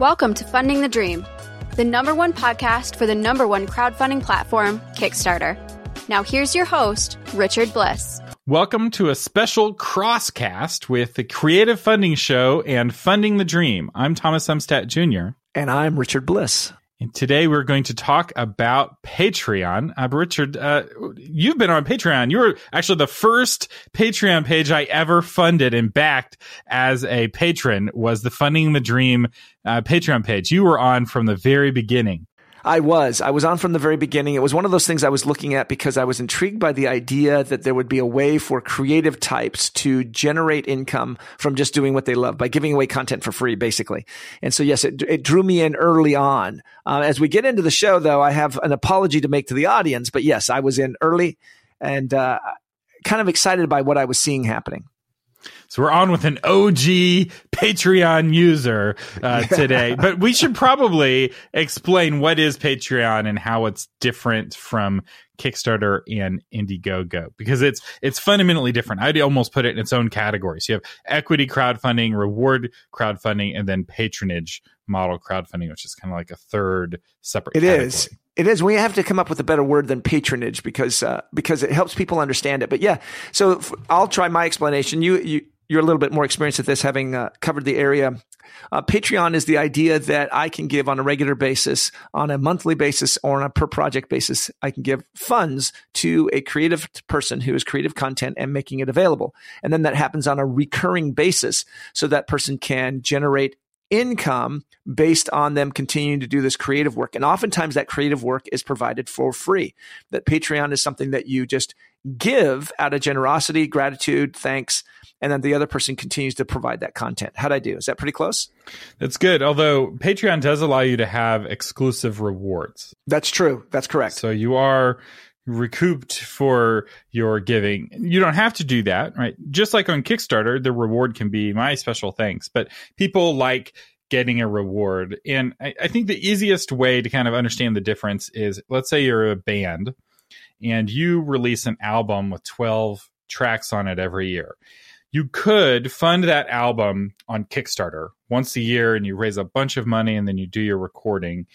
Welcome to Funding the Dream, the number one podcast for the number one crowdfunding platform, Kickstarter. Now, here's your host, Richard Bliss. Welcome to a special crosscast with the Creative Funding Show and Funding the Dream. I'm Thomas Umstattd Jr. And I'm Richard Bliss. And today we're going to talk about Patreon. Uh, Richard, uh, you've been on Patreon. You were actually the first Patreon page I ever funded and backed as a patron was the Funding the Dream uh, Patreon page. You were on from the very beginning. I was. I was on from the very beginning. It was one of those things I was looking at because I was intrigued by the idea that there would be a way for creative types to generate income from just doing what they love by giving away content for free, basically. And so, yes, it, it drew me in early on. Uh, as we get into the show, though, I have an apology to make to the audience. But yes, I was in early and uh, kind of excited by what I was seeing happening. So we're on with an OG Patreon user uh, today, but we should probably explain what is Patreon and how it's different from Kickstarter and Indiegogo because it's it's fundamentally different. I'd almost put it in its own category. So you have equity crowdfunding, reward crowdfunding, and then patronage model crowdfunding, which is kind of like a third separate. It category. is. It is. We have to come up with a better word than patronage because uh, because it helps people understand it. But yeah, so I'll try my explanation. You you you're a little bit more experienced at this, having uh, covered the area. Uh, Patreon is the idea that I can give on a regular basis, on a monthly basis, or on a per project basis. I can give funds to a creative person who is creative content and making it available. And then that happens on a recurring basis so that person can generate income based on them continuing to do this creative work. And oftentimes that creative work is provided for free. That Patreon is something that you just give out of generosity, gratitude, thanks, and then the other person continues to provide that content. How'd I do? Is that pretty close? That's good. Although Patreon does allow you to have exclusive rewards. That's true. That's correct. So you are recouped for your giving. You don't have to do that, right? Just like on Kickstarter, the reward can be my special thanks, but people like getting a reward. And I, I, think the easiest way to kind of understand the difference is let's say you're a band and you release an album with 12 tracks on it every year. You could fund that album on Kickstarter once a year and you raise a bunch of money and then you do your recording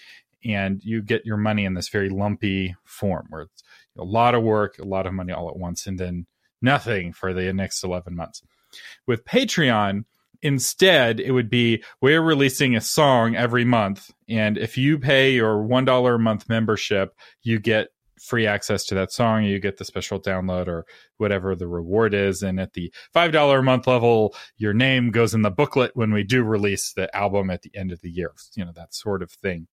and you get your money in this very lumpy form where it's a lot of work, a lot of money all at once, and then nothing for the next 11 months. With Patreon, instead, it would be we're releasing a song every month. And if you pay your $1 a month membership, you get free access to that song. You get the special download or whatever the reward is. And at the $5 a month level, your name goes in the booklet when we do release the album at the end of the year, you know, that sort of thing.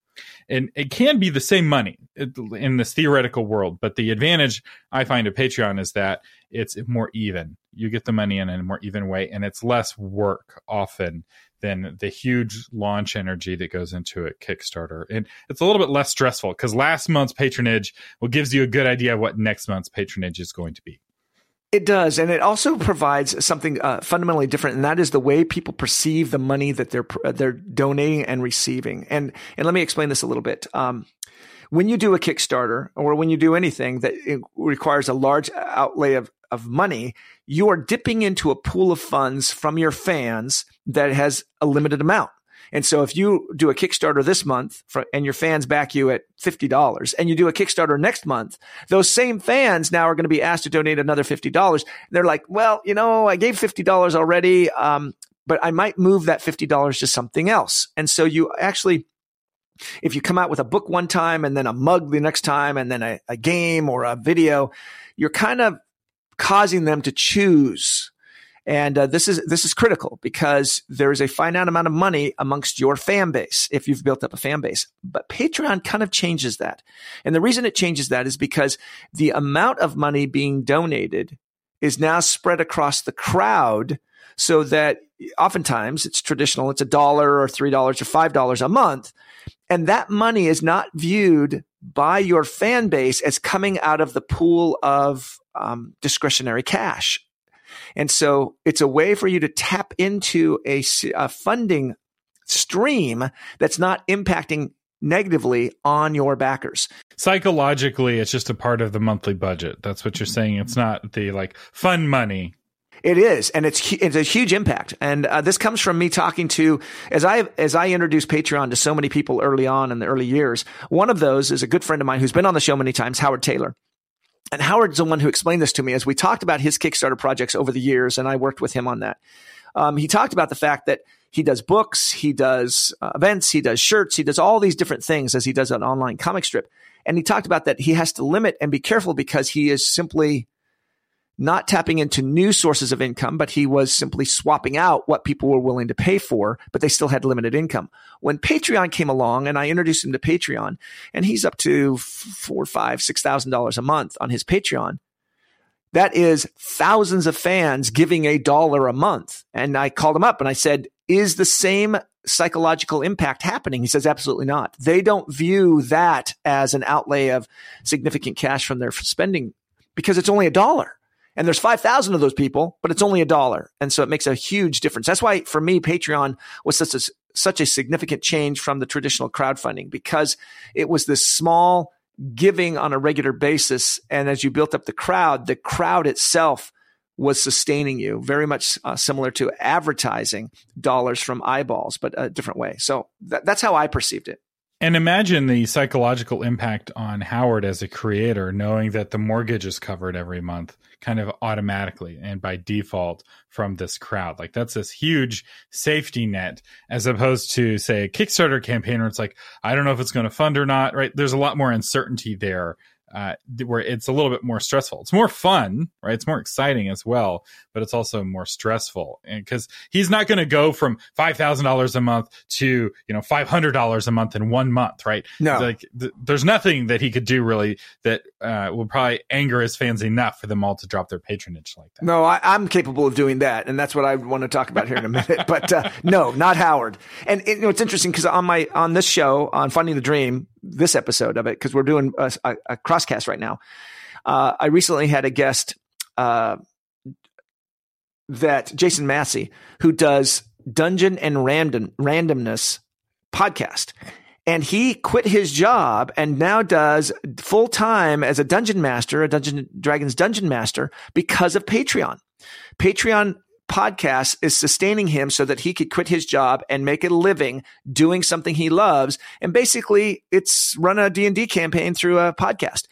And it can be the same money in this theoretical world, but the advantage I find of Patreon is that it's more even. You get the money in a more even way, and it's less work often than the huge launch energy that goes into a Kickstarter. And it's a little bit less stressful because last month's patronage well gives you a good idea of what next month's patronage is going to be. It does, and it also provides something uh, fundamentally different, and that is the way people perceive the money that they're they're donating and receiving. And and let me explain this a little bit. Um, when you do a Kickstarter or when you do anything that requires a large outlay of of money, you are dipping into a pool of funds from your fans that has a limited amount. And so if you do a Kickstarter this month for, and your fans back you at $50 and you do a Kickstarter next month, those same fans now are going to be asked to donate another $50. They're like, well, you know, I gave $50 already. Um, but I might move that $50 to something else. And so you actually, if you come out with a book one time and then a mug the next time and then a, a game or a video, you're kind of causing them to choose and uh, this is this is critical because there is a finite amount of money amongst your fan base if you've built up a fan base. But Patreon kind of changes that. And the reason it changes that is because the amount of money being donated is now spread across the crowd so that oftentimes it's traditional, it's a dollar or $3 or $5 a month. And that money is not viewed by your fan base as coming out of the pool of um, discretionary cash and so it's a way for you to tap into a, a funding stream that's not impacting negatively on your backers. Psychologically, it's just a part of the monthly budget. That's what you're saying. It's not the like fun money. It is, and it's it's a huge impact. And uh, this comes from me talking to as I as I introduced Patreon to so many people early on in the early years. One of those is a good friend of mine who's been on the show many times, Howard Tayler. And Howard's the one who explained this to me as we talked about his Kickstarter projects over the years, and I worked with him on that. Um, he talked about the fact that he does books, he does uh, events, he does shirts, he does all these different things as he does an online comic strip. And he talked about that he has to limit and be careful because he is simply not tapping into new sources of income, but he was simply swapping out what people were willing to pay for, but they still had limited income. When Patreon came along and I introduced him to Patreon and he's up to four, five, six thousand dollars a month on his Patreon. That is thousands of fans giving a dollar a month. And I called him up and I said, is the same psychological impact happening? He says, absolutely not. They don't view that as an outlay of significant cash from their spending because it's only a dollar. And there's 5,000 of those people, but it's only a dollar. And so it makes a huge difference. That's why for me, Patreon was such a, such a significant change from the traditional crowdfunding because it was this small giving on a regular basis. And as you built up the crowd, the crowd itself was sustaining you very much uh, similar to advertising dollars from eyeballs, but a different way. So that, that's how I perceived it. And imagine the psychological impact on Howard as a creator, knowing that the mortgage is covered every month, kind of automatically and by default from this crowd. Like that's this huge safety net, as opposed to, say, a Kickstarter campaign where it's like, I don't know if it's going to fund or not, right? There's a lot more uncertainty there uh, where it's a little bit more stressful. It's more fun, right? It's more exciting as well, but it's also more stressful because he's not going to go from five thousand dollars a month to you know five hundred dollars a month in one month, right? No, like th- there's nothing that he could do really that uh, will probably anger his fans enough for them all to drop their patronage like that. No, I, am capable of doing that, and that's what I want to talk about here in a minute. but uh, no, not Howard. And it, you know, it's interesting because on my on this show on Funding the Dream, this episode of it because we're doing a, a, a, crosscast right now. Uh, I recently had a guest uh, that Jason Massey, who does Dungeon and Random Randomness podcast. And he quit his job and now does full time as a dungeon master, a Dungeon Dragons dungeon master because of Patreon. Patreon podcast is sustaining him so that he could quit his job and make a living doing something he loves. And basically it's run a D&D campaign through a podcast.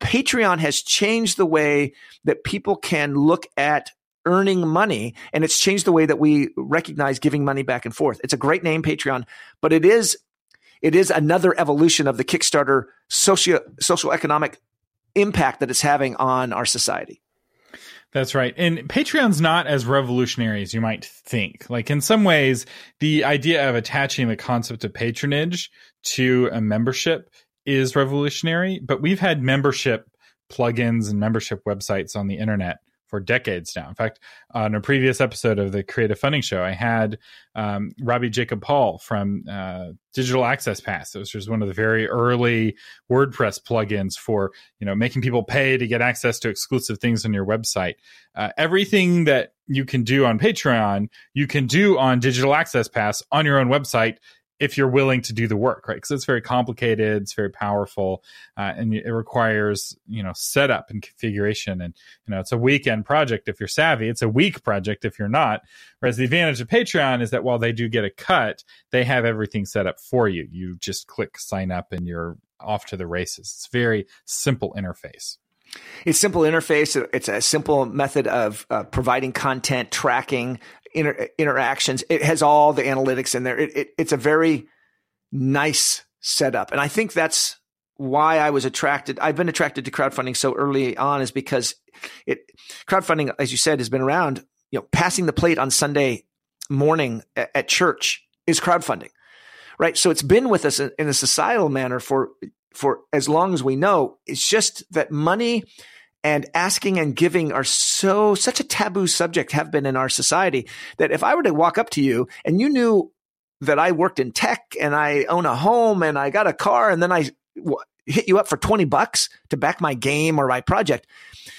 Patreon has changed the way that people can look at earning money and it's changed the way that we recognize giving money back and forth. It's a great name, Patreon, but it is it is another evolution of the Kickstarter socio social economic impact that it's having on our society. That's right. And Patreon's not as revolutionary as you might think. Like in some ways, the idea of attaching the concept of patronage to a membership is revolutionary, but we've had membership plugins and membership websites on the internet for decades now. In fact, on a previous episode of the Creative Funding Show, I had um, Ravi Jayagopal from uh, Digital Access Pass, which was one of the very early WordPress plugins for you know making people pay to get access to exclusive things on your website. Uh, everything that you can do on Patreon, you can do on Digital Access Pass on your own website if you're willing to do the work, right? Because it's very complicated, it's very powerful, uh, and it requires you know setup and configuration, and you know it's a weekend project if you're savvy. It's a week project if you're not. Whereas the advantage of Patreon is that while they do get a cut, they have everything set up for you. You just click sign up, and you're off to the races. It's very simple interface. It's simple interface. It's a simple method of uh, providing content, tracking, inter- interactions. It has all the analytics in there. It, it, it's a very nice setup. And I think that's why I was attracted. I've been attracted to crowdfunding so early on is because it crowdfunding, as you said, has been around, you know, passing the plate on Sunday morning at, at church is crowdfunding, right? So it's been with us in, in a societal manner for, for as long as we know. It's just that money and asking and giving are so such a taboo subject have been in our society that if I were to walk up to you and you knew that I worked in tech and I own a home and I got a car and then I hit you up for 20 bucks to back my game or my project.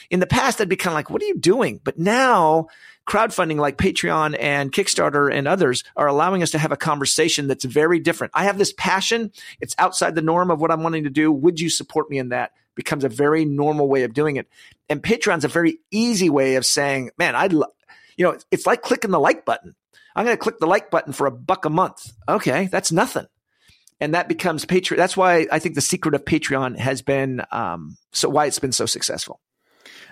In the past, I'd be kind of like, what are you doing? But now crowdfunding like Patreon and Kickstarter and others are allowing us to have a conversation that's very different. I have this passion. It's outside the norm of what I'm wanting to do. Would you support me in that? becomes a very normal way of doing it. And Patreon's a very easy way of saying, man, I'd, lo- You know, it's like clicking the like button. I'm going to click the like button for a buck a month. Okay, that's nothing. And that becomes Patreon. That's why I think the secret of Patreon has been um, so why it's been so successful.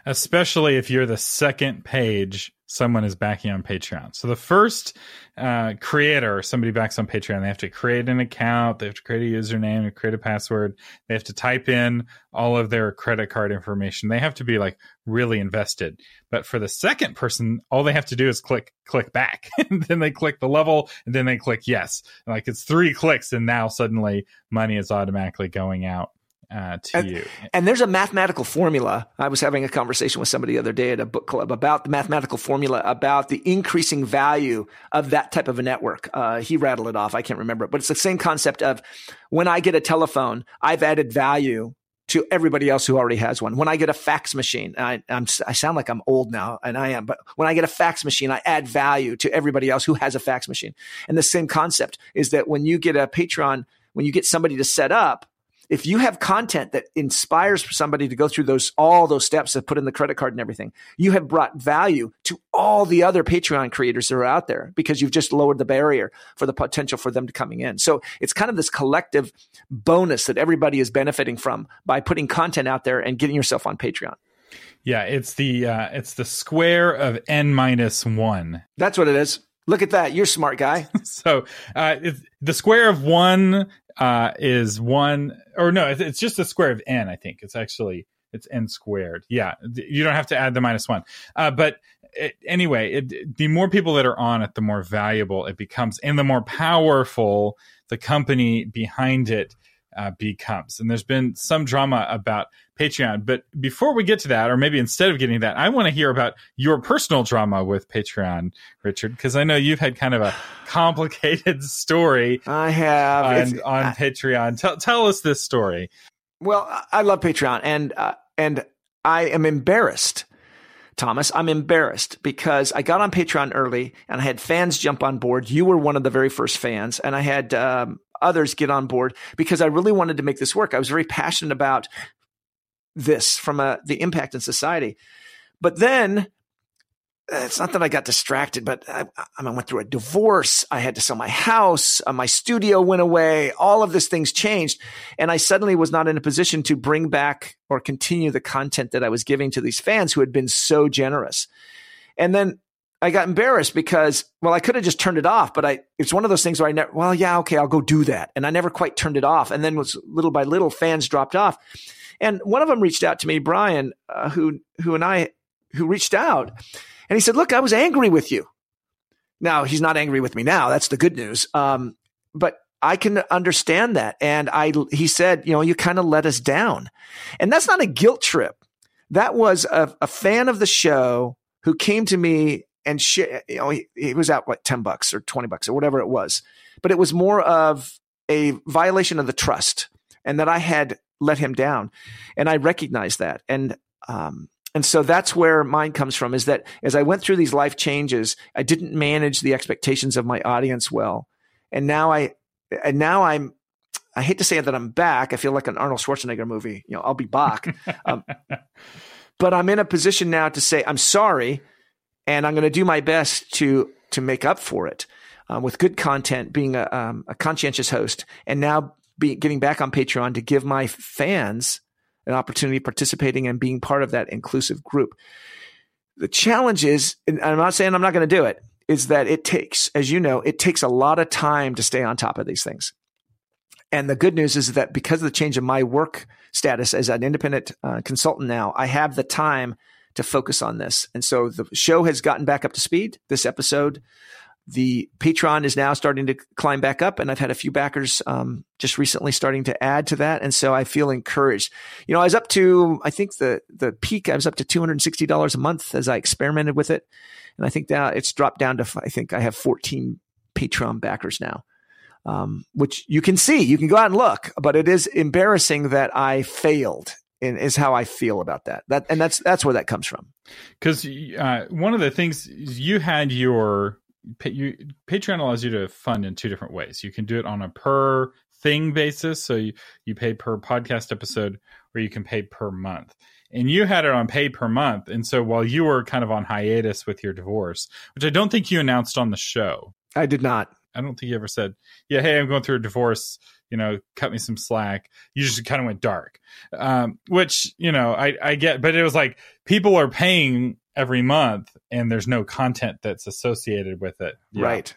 Especially if you're the second page someone is backing on Patreon. So the first uh, creator, somebody backs on Patreon, they have to create an account, they have to create a username, create a password, they have to type in all of their credit card information. They have to be like really invested. But for the second person, all they have to do is click click back, and then they click the level, and then they click yes. like it's three clicks, and now suddenly money is automatically going out uh, to and, you. And there's a mathematical formula. I was having a conversation with somebody the other day at a book club about the mathematical formula about the increasing value of that type of a network. Uh, he rattled it off. I can't remember it, but it's the same concept of when I get a telephone, I've added value to everybody else who already has one. When I get a fax machine, I, I'm, I sound like I'm old now, and I am, but when I get a fax machine, I add value to everybody else who has a fax machine. And the same concept is that when you get a Patreon, when you get somebody to set up, if you have content that inspires somebody to go through those all those steps to put in the credit card and everything, you have brought value to all the other Patreon creators that are out there because you've just lowered the barrier for the potential for them to coming in. So it's kind of this collective bonus that everybody is benefiting from by putting content out there and getting yourself on Patreon. Yeah, it's the uh, it's the square of n minus one. That's what it is. Look at that. You're a smart guy. so uh, the square of one uh, is one, or no, it's, just the square of n. I think it's actually it's n squared. Yeah, you don't have to add the minus one. Uh, but it, anyway, it, the more people that are on it, the more valuable it becomes, and the more powerful the company behind it uh, becomes. And there's been some drama about Patreon. But before we get to that, or maybe instead of getting that, I want to hear about your personal drama with Patreon, Richard, because I know you've had kind of a complicated story. I have on, on I, Patreon. Tell tell us this story. Well, I love Patreon, and uh, and I am embarrassed. Thomas, I'm embarrassed because I got on Patreon early and I had fans jump on board. You were one of the very first fans, and I had um, others get on board because I really wanted to make this work. I was very passionate about this from a, the impact in society. But then it's not that I got distracted, but I, I, went through a divorce. I had to sell my house. Uh, my studio went away. All of these things changed. And I suddenly was not in a position to bring back or continue the content that I was giving to these fans who had been so generous. And then I got embarrassed because, well, I could have just turned it off, but I, it's one of those things where I never, well, yeah, okay, I'll go do that. And I never quite turned it off. And then was little by little fans dropped off. And one of them reached out to me, Brian, uh, who, who and I, who reached out and he said, look, I was angry with you. Now he's not angry with me now. That's the good news. Um, but I can understand that. And I, he said, you know, you kind of let us down. And that's not a guilt trip. That was a, a fan of the show who came to me and sh- you know he, he was out what 10 bucks or 20 bucks or whatever it was but it was more of a violation of the trust and that i had let him down. And i recognize that. And um, and so that's where mine comes from is that as i went through these life changes i didn't manage the expectations of my audience well. And now i and now i'm i hate to say that i'm back. I feel like an arnold schwarzenegger movie. You know i'll be back. Um, but i'm in a position now to say i'm sorry and I'm going to do my best to to make up for it um, with good content, being a, um, a conscientious host, and now be, getting back on Patreon to give my fans an opportunity participating and being part of that inclusive group. The challenge is, and I'm not saying I'm not going to do it, is that it takes, as you know, it takes a lot of time to stay on top of these things. And the good news is that because of the change in my work status as an independent uh, consultant now, I have the time to focus on this. And so the show has gotten back up to speed this episode. The Patreon is now starting to climb back up, and I've had a few backers um, just recently starting to add to that, and so I feel encouraged. You know, I was up to I think the the peak I was up to two hundred and sixty dollars a month as I experimented with it, and I think now it's dropped down to I think I have fourteen Patreon backers now. Um, which you can see, you can go out and look, but it is embarrassing that I failed and is how I feel about that. That and that's that's where that comes from. Because uh, one of the things you had your you, Patreon allows you to fund in two different ways. You can do it on a per thing basis, so you you pay per podcast episode, or you can pay per month. and you had it on pay per month. And so while you were kind of on hiatus with your divorce, which I don't think you announced on the show, I did not. I don't think you ever said, "Yeah, hey, I'm going through a divorce. You know, cut me some slack." You just kind of went dark, um, which you know I I get, but it was like people are paying every month, and there's no content that's associated with it, yeah. right?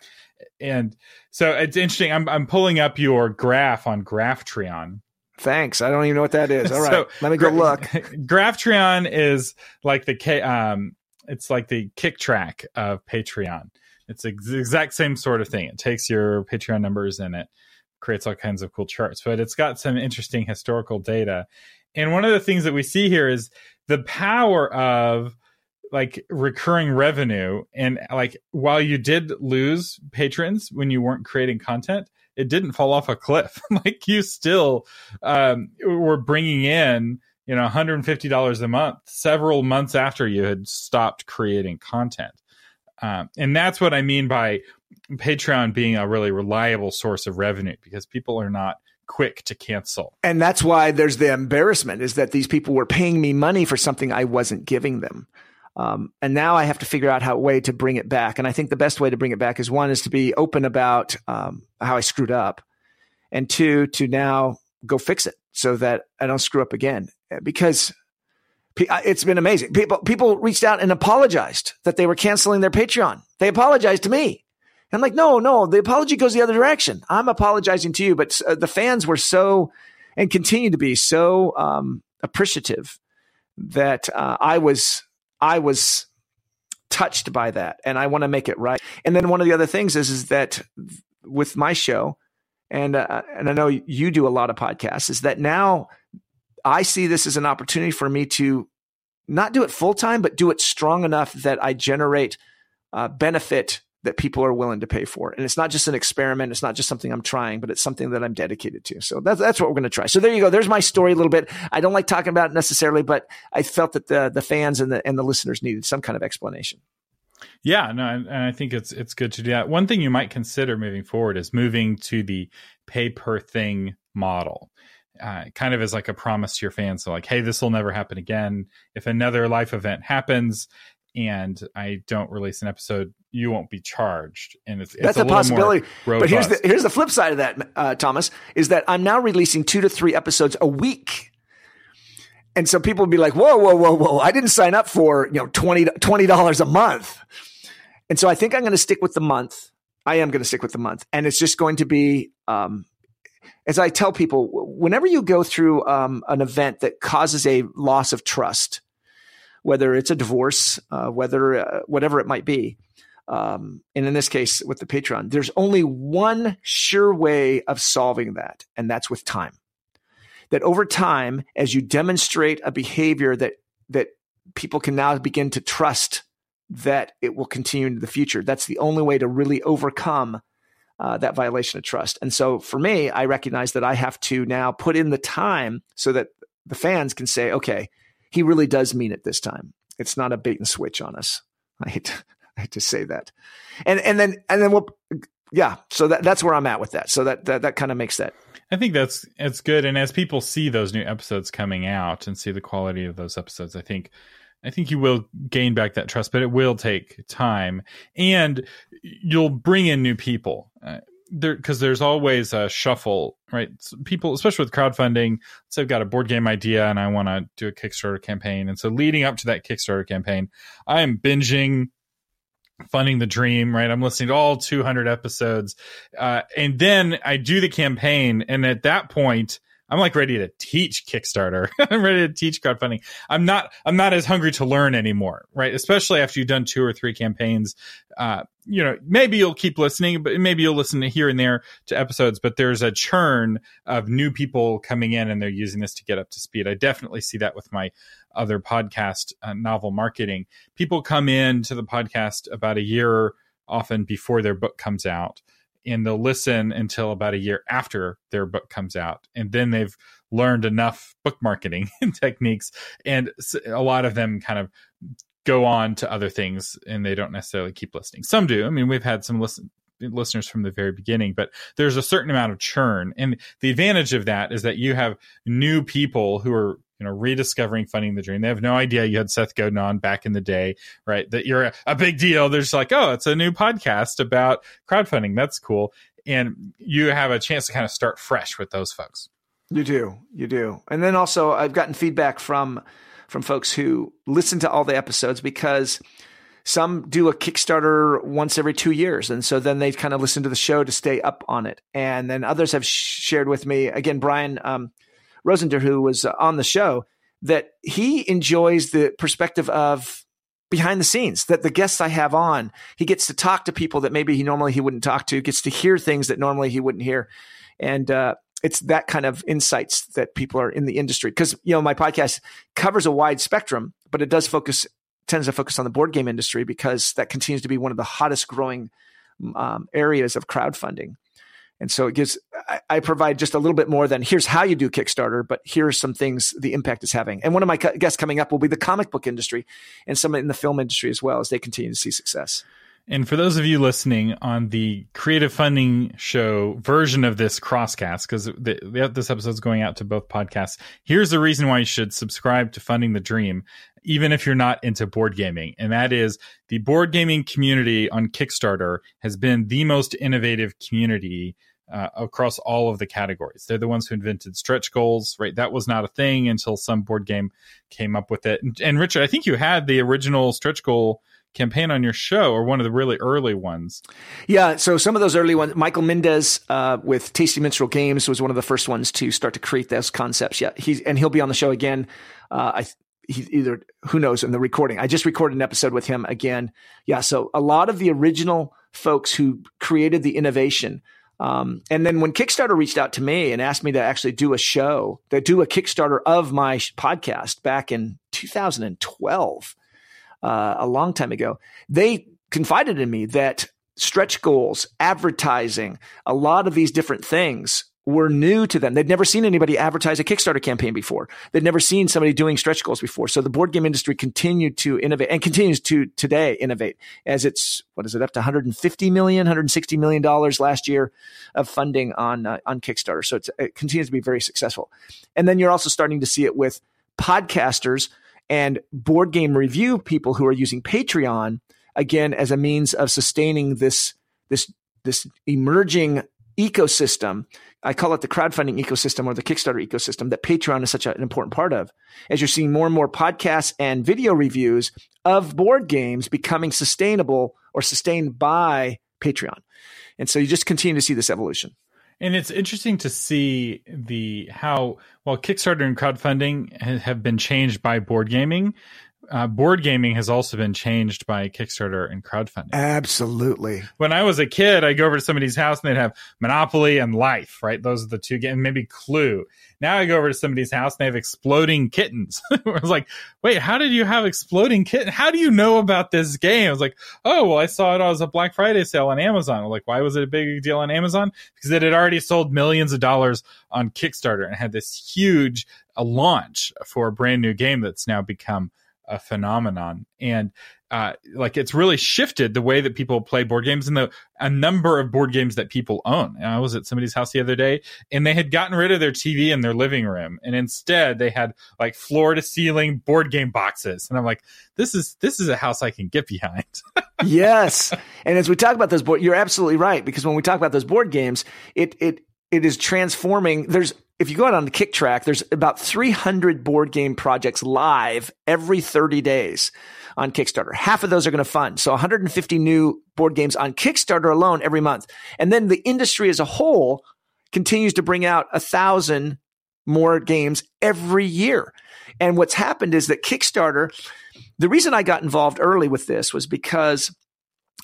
And so it's interesting. I'm I'm pulling up your graph on Graphtreon. Thanks. I don't even know what that is. All right, so, let me go look. Graphtreon is like the K. Um, it's like the Kicktraq of Patreon. It's the exact same sort of thing. It takes your Patreon numbers and it creates all kinds of cool charts, but it's got some interesting historical data. And one of the things that we see here is the power of like recurring revenue. And like while you did lose patrons when you weren't creating content, it didn't fall off a cliff. like you still um, were bringing in you know $150 a month several months after you had stopped creating content um, and that's what I mean by Patreon being a really reliable source of revenue because people are not quick to cancel. And that's why there's the embarrassment is that these people were paying me money for something I wasn't giving them. Um, and now I have to figure out how way to bring it back. And I think the best way to bring it back is one is to be open about um, how I screwed up, and two to now go fix it so that I don't screw up again. Because uh, it's been amazing. People people reached out and apologized that they were canceling their Patreon. They apologized to me. I'm like, no, no, the apology goes the other direction. I'm apologizing to you, but uh, the fans were so and continue to be so um, appreciative that uh, I was I was touched by that, and I want to make it right. And then one of the other things is is that with my show, and uh, and I know you do a lot of podcasts, is that now I see this as an opportunity for me to not do it full time, but do it strong enough that I generate uh, benefit that people are willing to pay for. And it's not just an experiment. It's not just something I'm trying, but it's something that I'm dedicated to. So that's, that's what we're going to try. So there you go. There's my story a little bit. I don't like talking about it necessarily, but I felt that the, the fans and the, and the listeners needed some kind of explanation. Yeah, no, and I think it's it's good to do that. One thing you might consider moving forward is moving to the pay per thing model uh, kind of as like a promise to your fans. So like, hey, this will never happen again. If another life event happens and I don't release an episode, you won't be charged. And it's, that's a, a possibility. But here's the here's the flip side of that, uh, Thomas, is that I'm now releasing two to three episodes a week. And so people will be like, whoa, whoa, whoa, whoa. I didn't sign up for, you know, 20 dollars a month. And so I think I'm going to stick with the month. I am going to stick with the month. And it's just going to be um, as I tell people, whenever you go through um, an event that causes a loss of trust, whether it's a divorce, uh, whether uh, whatever it might be, um, and in this case with the Patreon, there's only one sure way of solving that, and that's with time. That over time, as you demonstrate a behavior that that people can now begin to trust that it will continue into the future, that's the only way to really overcome uh, that violation of trust. And so for me, I recognize that I have to now put in the time so that the fans can say, okay, he really does mean it this time. It's not a bait and switch on us. I hate to, I hate to say that. And and then and then we'll yeah, so that that's where I'm at with that. So that that, that kind of makes that I think that's it's good. And as people see those new episodes coming out and see the quality of those episodes, I think I think you will gain back that trust, but it will take time, and you'll bring in new people. Uh, there because there's always a shuffle, right? People, especially with crowdfunding, so I've got a board game idea and I want to do a Kickstarter campaign, and so leading up to that Kickstarter campaign, I am binging funding the dream right? I'm listening to all 200 episodes. Uh, and then i do the campaign and at that point I'm like ready to teach Kickstarter. I'm ready to teach crowdfunding. I'm not, I'm not as hungry to learn anymore, right? Especially after you've done two or three campaigns. Uh, you know, maybe you'll keep listening, but maybe you'll listen to here and there to episodes, but there's a churn of new people coming in and they're using this to get up to speed. I definitely see that with my other podcast, uh, novel marketing. People come in to the podcast about a year often before their book comes out and they'll listen until about a year after their book comes out. And then they've learned enough book marketing techniques and a lot of them kind of go on to other things and they don't necessarily keep listening. Some do. I mean we've had some listen listeners from the very beginning but there's a certain amount of churn and the advantage of that is that you have new people who are you know, rediscovering funding the dream. They have no idea you had Seth Godin on back in the day, right? That you're a, big deal. They're just like, oh, it's a new podcast about crowdfunding. That's cool. And you have a chance to kind of start fresh with those folks. You do, you do. And then also, I've gotten feedback from from folks who listen to all the episodes because some do a Kickstarter once every two years. And so then they kind of listen to the show to stay up on it. And then others have shared with me, again, Brian um, Rosender, who was on the show, that he enjoys the perspective of behind the scenes that the guests I have on, he gets to talk to people that maybe he normally he wouldn't talk to, gets to hear things that normally he wouldn't hear. And, uh, it's that kind of insights that people are in the industry because you know my podcast covers a wide spectrum but it does focus tends to focus on the board game industry because that continues to be one of the hottest growing um, areas of crowdfunding and so it gives, I, I, provide just a little bit more than here's how you do Kickstarter, but here are some things the impact is having. And one of my guests coming up will be the comic book industry and some in the film industry as well as they continue to see success. And for those of you listening on the creative funding show version of this crosscast, because this episode is going out to both podcasts, here's the reason why you should subscribe to Funding the Dream, even if you're not into board gaming. And that is the board gaming community on Kickstarter has been the most innovative community uh, across all of the categories. They're the ones who invented stretch goals, right? That was not a thing until some board game came up with it. And, and Richard, I think you had the original stretch goal campaign on your show or one of the really early ones. Yeah, so some of those early ones, Michael Mindes uh, with Tasty Minstrel Games was one of the first ones to start to create those concepts. Yeah, he's and he'll be on the show again. Uh, I he either who knows in the recording. I just recorded an episode with him again. Yeah, so a lot of the original folks who created the innovation. Um, and then when Kickstarter reached out to me and asked me to actually do a show, to do a Kickstarter of my podcast back in 2012, uh, a long time ago, they confided in me that stretch goals, advertising, a lot of these different things were new to them. They'd never seen anybody advertise a Kickstarter campaign before. They'd never seen somebody doing stretch goals before. So the board game industry continued to innovate and continues to today innovate as it's, what is it, up to 150 million, 160 million dollars last year of funding on, uh, on Kickstarter. So it continues to be very successful. And then you're also starting to see it with podcasters and board game review people who are using Patreon again as a means of sustaining this this this emerging ecosystem. I call it the crowdfunding ecosystem or the Kickstarter ecosystem that Patreon is such an important part of. As you're seeing more and more podcasts and video reviews of board games becoming sustainable or sustained by Patreon. And so you just continue to see this evolution. And it's interesting to see the how well Kickstarter and crowdfunding have been changed by board gaming uh, board gaming has also been changed by Kickstarter and crowdfunding. Absolutely. When I was a kid, I'd go over to somebody's house and they'd have Monopoly and Life, right? Those are the two games, maybe Clue. Now I go over to somebody's house and they have Exploding Kittens. I was like, wait, how did you have Exploding Kitten? How do you know about this game? I was like, oh, well, I saw it as a Black Friday sale on Amazon. I'm like, why was it a big deal on Amazon? Because it had already sold millions of dollars on Kickstarter and had this huge a uh, launch for a brand new game that's now become – a phenomenon and uh, like it's really shifted the way that people play board games and the a number of board games that people own. And I was at somebody's house the other day and they had gotten rid of their TV in their living room and instead they had like floor to ceiling board game boxes. And I'm like, this is this is a house I can get behind. yes. And as we talk about those board you're absolutely right because when we talk about those board games, it it it is transforming. There's if you go out on the Kicktraq, there's about 300 board game projects live every 30 days on Kickstarter. Half of those are going to fund. So 150 new board games on Kickstarter alone every month. And then the industry as a whole continues to bring out a thousand more games every year. And what's happened is that Kickstarter, the reason I got involved early with this was because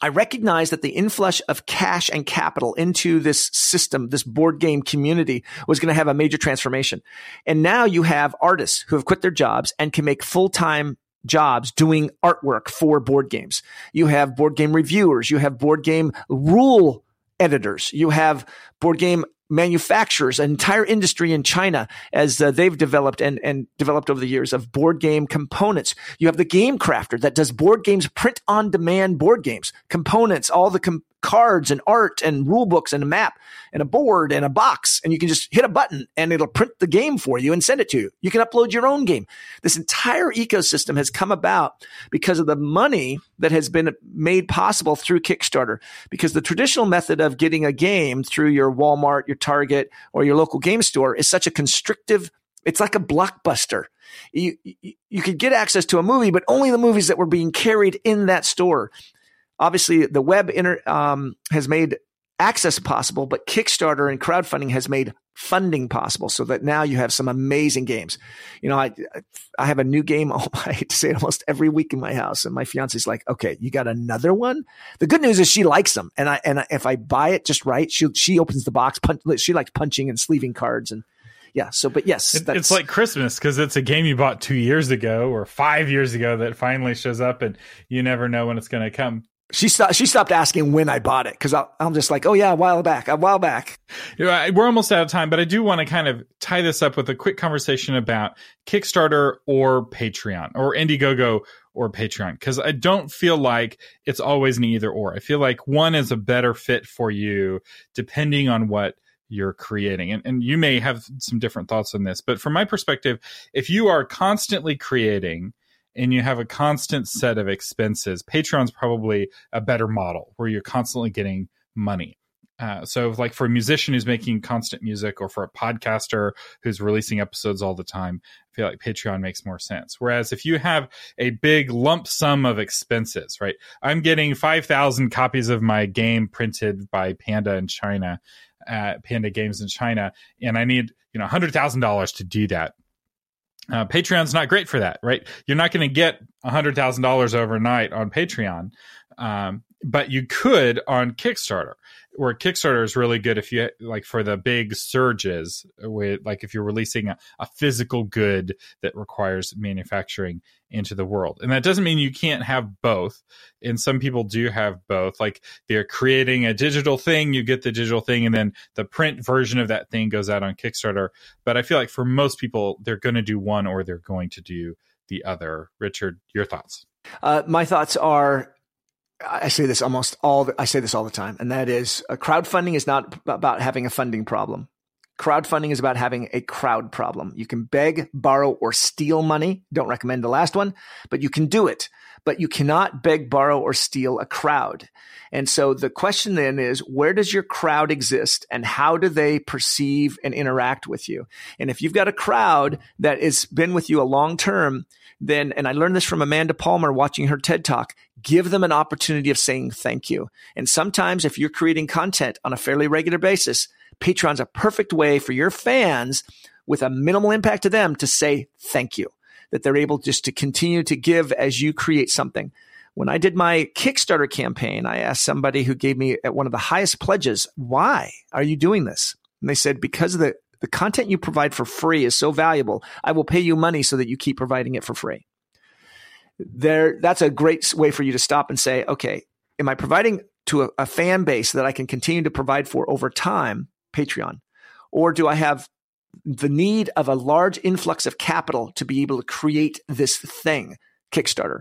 I recognize that the inflush of cash and capital into this system, this board game community was going to have a major transformation. And now you have artists who have quit their jobs and can make full time jobs doing artwork for board games. You have board game reviewers. You have board game rule editors. You have board game manufacturers, an entire industry in China as uh, they've developed and, and developed over the years of board game components. You have the game crafter that does board games, print on demand board games, components, all the com- cards and art and rule books and a map and a board and a box. And you can just hit a button and it'll print the game for you and send it to you. You can upload your own game. This entire ecosystem has come about because of the money that has been made possible through Kickstarter. Because the traditional method of getting a game through your Walmart, your Target, or your local game store is such a constrictive it's like a blockbuster. You, you, you could get access to a movie, but only the movies that were being carried in that store. Obviously, the web inter, um, has made access possible, but Kickstarter and crowdfunding has made funding possible so that now you have some amazing games. You know, I I have a new game, oh, I hate to say it, almost every week in my house. And my fiance's like, okay, you got another one? The good news is she likes them. And I, and if I buy it just right, she, she opens the box, punch, she likes punching and sleeving cards and yeah. So, but yes, it, it's like Christmas because it's a game you bought two years ago or five years ago that finally shows up, and you never know when it's going to come. She stopped. She stopped asking when I bought it because I'm just like, oh yeah, a while back, a while back. Know, we're almost out of time, but I do want to kind of tie this up with a quick conversation about Kickstarter or Patreon or Indiegogo or Patreon because I don't feel like it's always an either or. I feel like one is a better fit for you depending on what you're creating. And, and you may have some different thoughts on this, but from my perspective, if you are constantly creating and you have a constant set of expenses, Patreon's probably a better model where you're constantly getting money. Uh, so, like for a musician who's making constant music, or for a podcaster who's releasing episodes all the time, I feel like Patreon makes more sense. Whereas if you have a big lump sum of expenses, right? I'm getting 5,000 copies of my game printed by Panda in China at Panda Games in China, and I need you know hundred thousand dollars to do that. Uh, Patreon's not great for that, right? You're not going to get hundred thousand dollars overnight on Patreon, um, but you could on Kickstarter where Kickstarter is really good if you like for the big surges with like if you're releasing a, a, physical good that requires manufacturing into the world. And that doesn't mean you can't have both. And some people do have both. Like they're creating a digital thing, you get the digital thing, and then the print version of that thing goes out on Kickstarter. But I feel like for most people, they're going to do one or they're going to do the other. Richard, your thoughts? Uh, my thoughts are I say this almost all. I say this all the time, and that is, uh, crowdfunding is not about having a funding problem. Crowdfunding is about having a crowd problem. You can beg, borrow, or steal money. Don't recommend the last one, but you can do it. But you cannot beg, borrow, or steal a crowd. And so the question then is, where does your crowd exist and how do they perceive and interact with you? And if you've got a crowd that has been with you a long term, then, and I learned this from Amanda Palmer watching her TED talk, give them an opportunity of saying thank you. And sometimes if you're creating content on a fairly regular basis, Patreon's a perfect way for your fans with a minimal impact to them to say thank you, that they're able just to continue to give as you create something. When I did my Kickstarter campaign, I asked somebody who gave me at one of the highest pledges, why are you doing this? And they said, because the the content you provide for free is so valuable. I will pay you money so that you keep providing it for free. There, that's a great way for you to stop and say, okay, am I providing to a, a fan base that I can continue to provide for over time, Patreon? Or do I have the need of a large influx of capital to be able to create this thing, Kickstarter?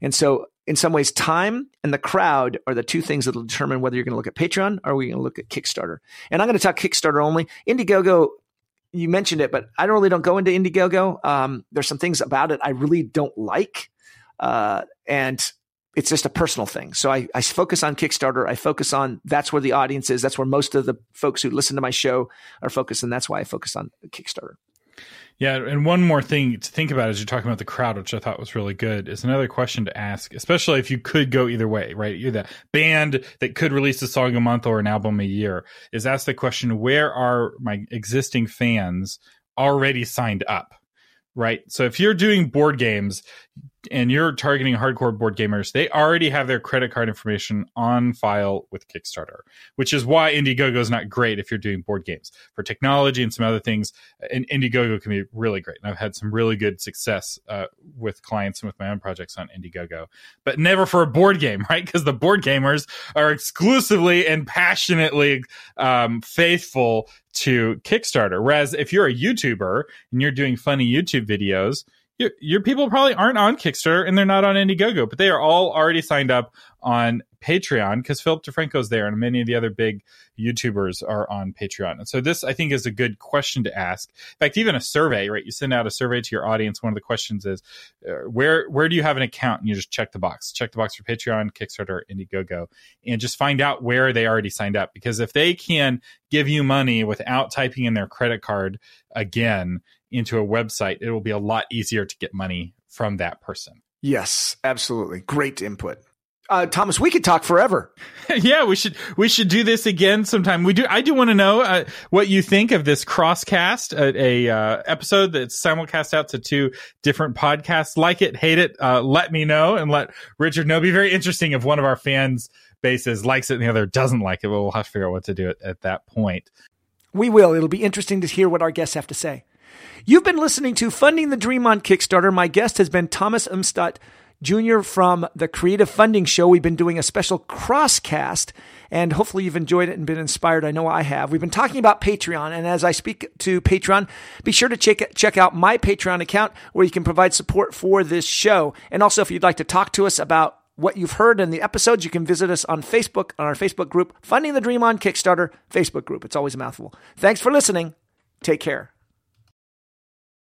And so in some ways, time and the crowd are the two things that will determine whether you're going to look at Patreon or we're going to look at Kickstarter. And I'm going to talk Kickstarter only. Indiegogo, you mentioned it, but I don't really don't go into Indiegogo. Um, there's some things about it I really don't like, uh, and it's just a personal thing. So I, I focus on Kickstarter. I focus on that's where the audience is. That's where most of the folks who listen to my show are focused, and that's why I focus on Kickstarter. Yeah, and one more thing to think about as you're talking about the crowd, which I thought was really good, is another question to ask, especially if you could go either way, right? You're the band that could release a song a month or an album a year, is ask the question, where are my existing fans already signed up? Right. So if you're doing board games, and you're targeting hardcore board gamers, they already have their credit card information on file with Kickstarter, which is why Indiegogo is not great if you're doing board games. For technology and some other things, and Indiegogo can be really great. And I've had some really good success uh, with clients and with my own projects on Indiegogo, but never for a board game, right? Because the board gamers are exclusively and passionately um, faithful to Kickstarter. Whereas if you're a YouTuber and you're doing funny YouTube videos, your, your people probably aren't on Kickstarter and they're not on Indiegogo, but they are all already signed up on Patreon because Philip DeFranco's there and many of the other big YouTubers are on Patreon. And so this, I think, is a good question to ask. In fact, even a survey, right? You send out a survey to your audience. One of the questions is, uh, where where do you have an account? And you just check the box. Check the box for Patreon, Kickstarter, Indiegogo, and just find out where they already signed up. Because if they can give you money without typing in their credit card again into a website, it will be a lot easier to get money from that person. Yes, absolutely. Great input. Uh, Thomas, we could talk forever. yeah, we should we should do this again sometime. We do. I do want to know uh, what you think of this crosscast, a, a uh, episode that's simulcast out to two different podcasts. Like it, hate it. Uh, let me know and let Richard know. It'd be very interesting if one of our fans bases likes it and the other doesn't like it. But we'll have to figure out what to do at, at that point. We will. It'll be interesting to hear what our guests have to say. You've been listening to Funding the Dream on Kickstarter. My guest has been Thomas Umstattd Jr. from the Creative Funding Show. We've been doing a special crosscast, and hopefully you've enjoyed it and been inspired. I know I have. We've been talking about Patreon, and as I speak to Patreon, be sure to check check out my Patreon account where you can provide support for this show. And also, if you'd like to talk to us about what you've heard in the episodes, you can visit us on Facebook on our Facebook group, Funding the Dream on Kickstarter Facebook group. It's always a mouthful. Thanks for listening. Take care.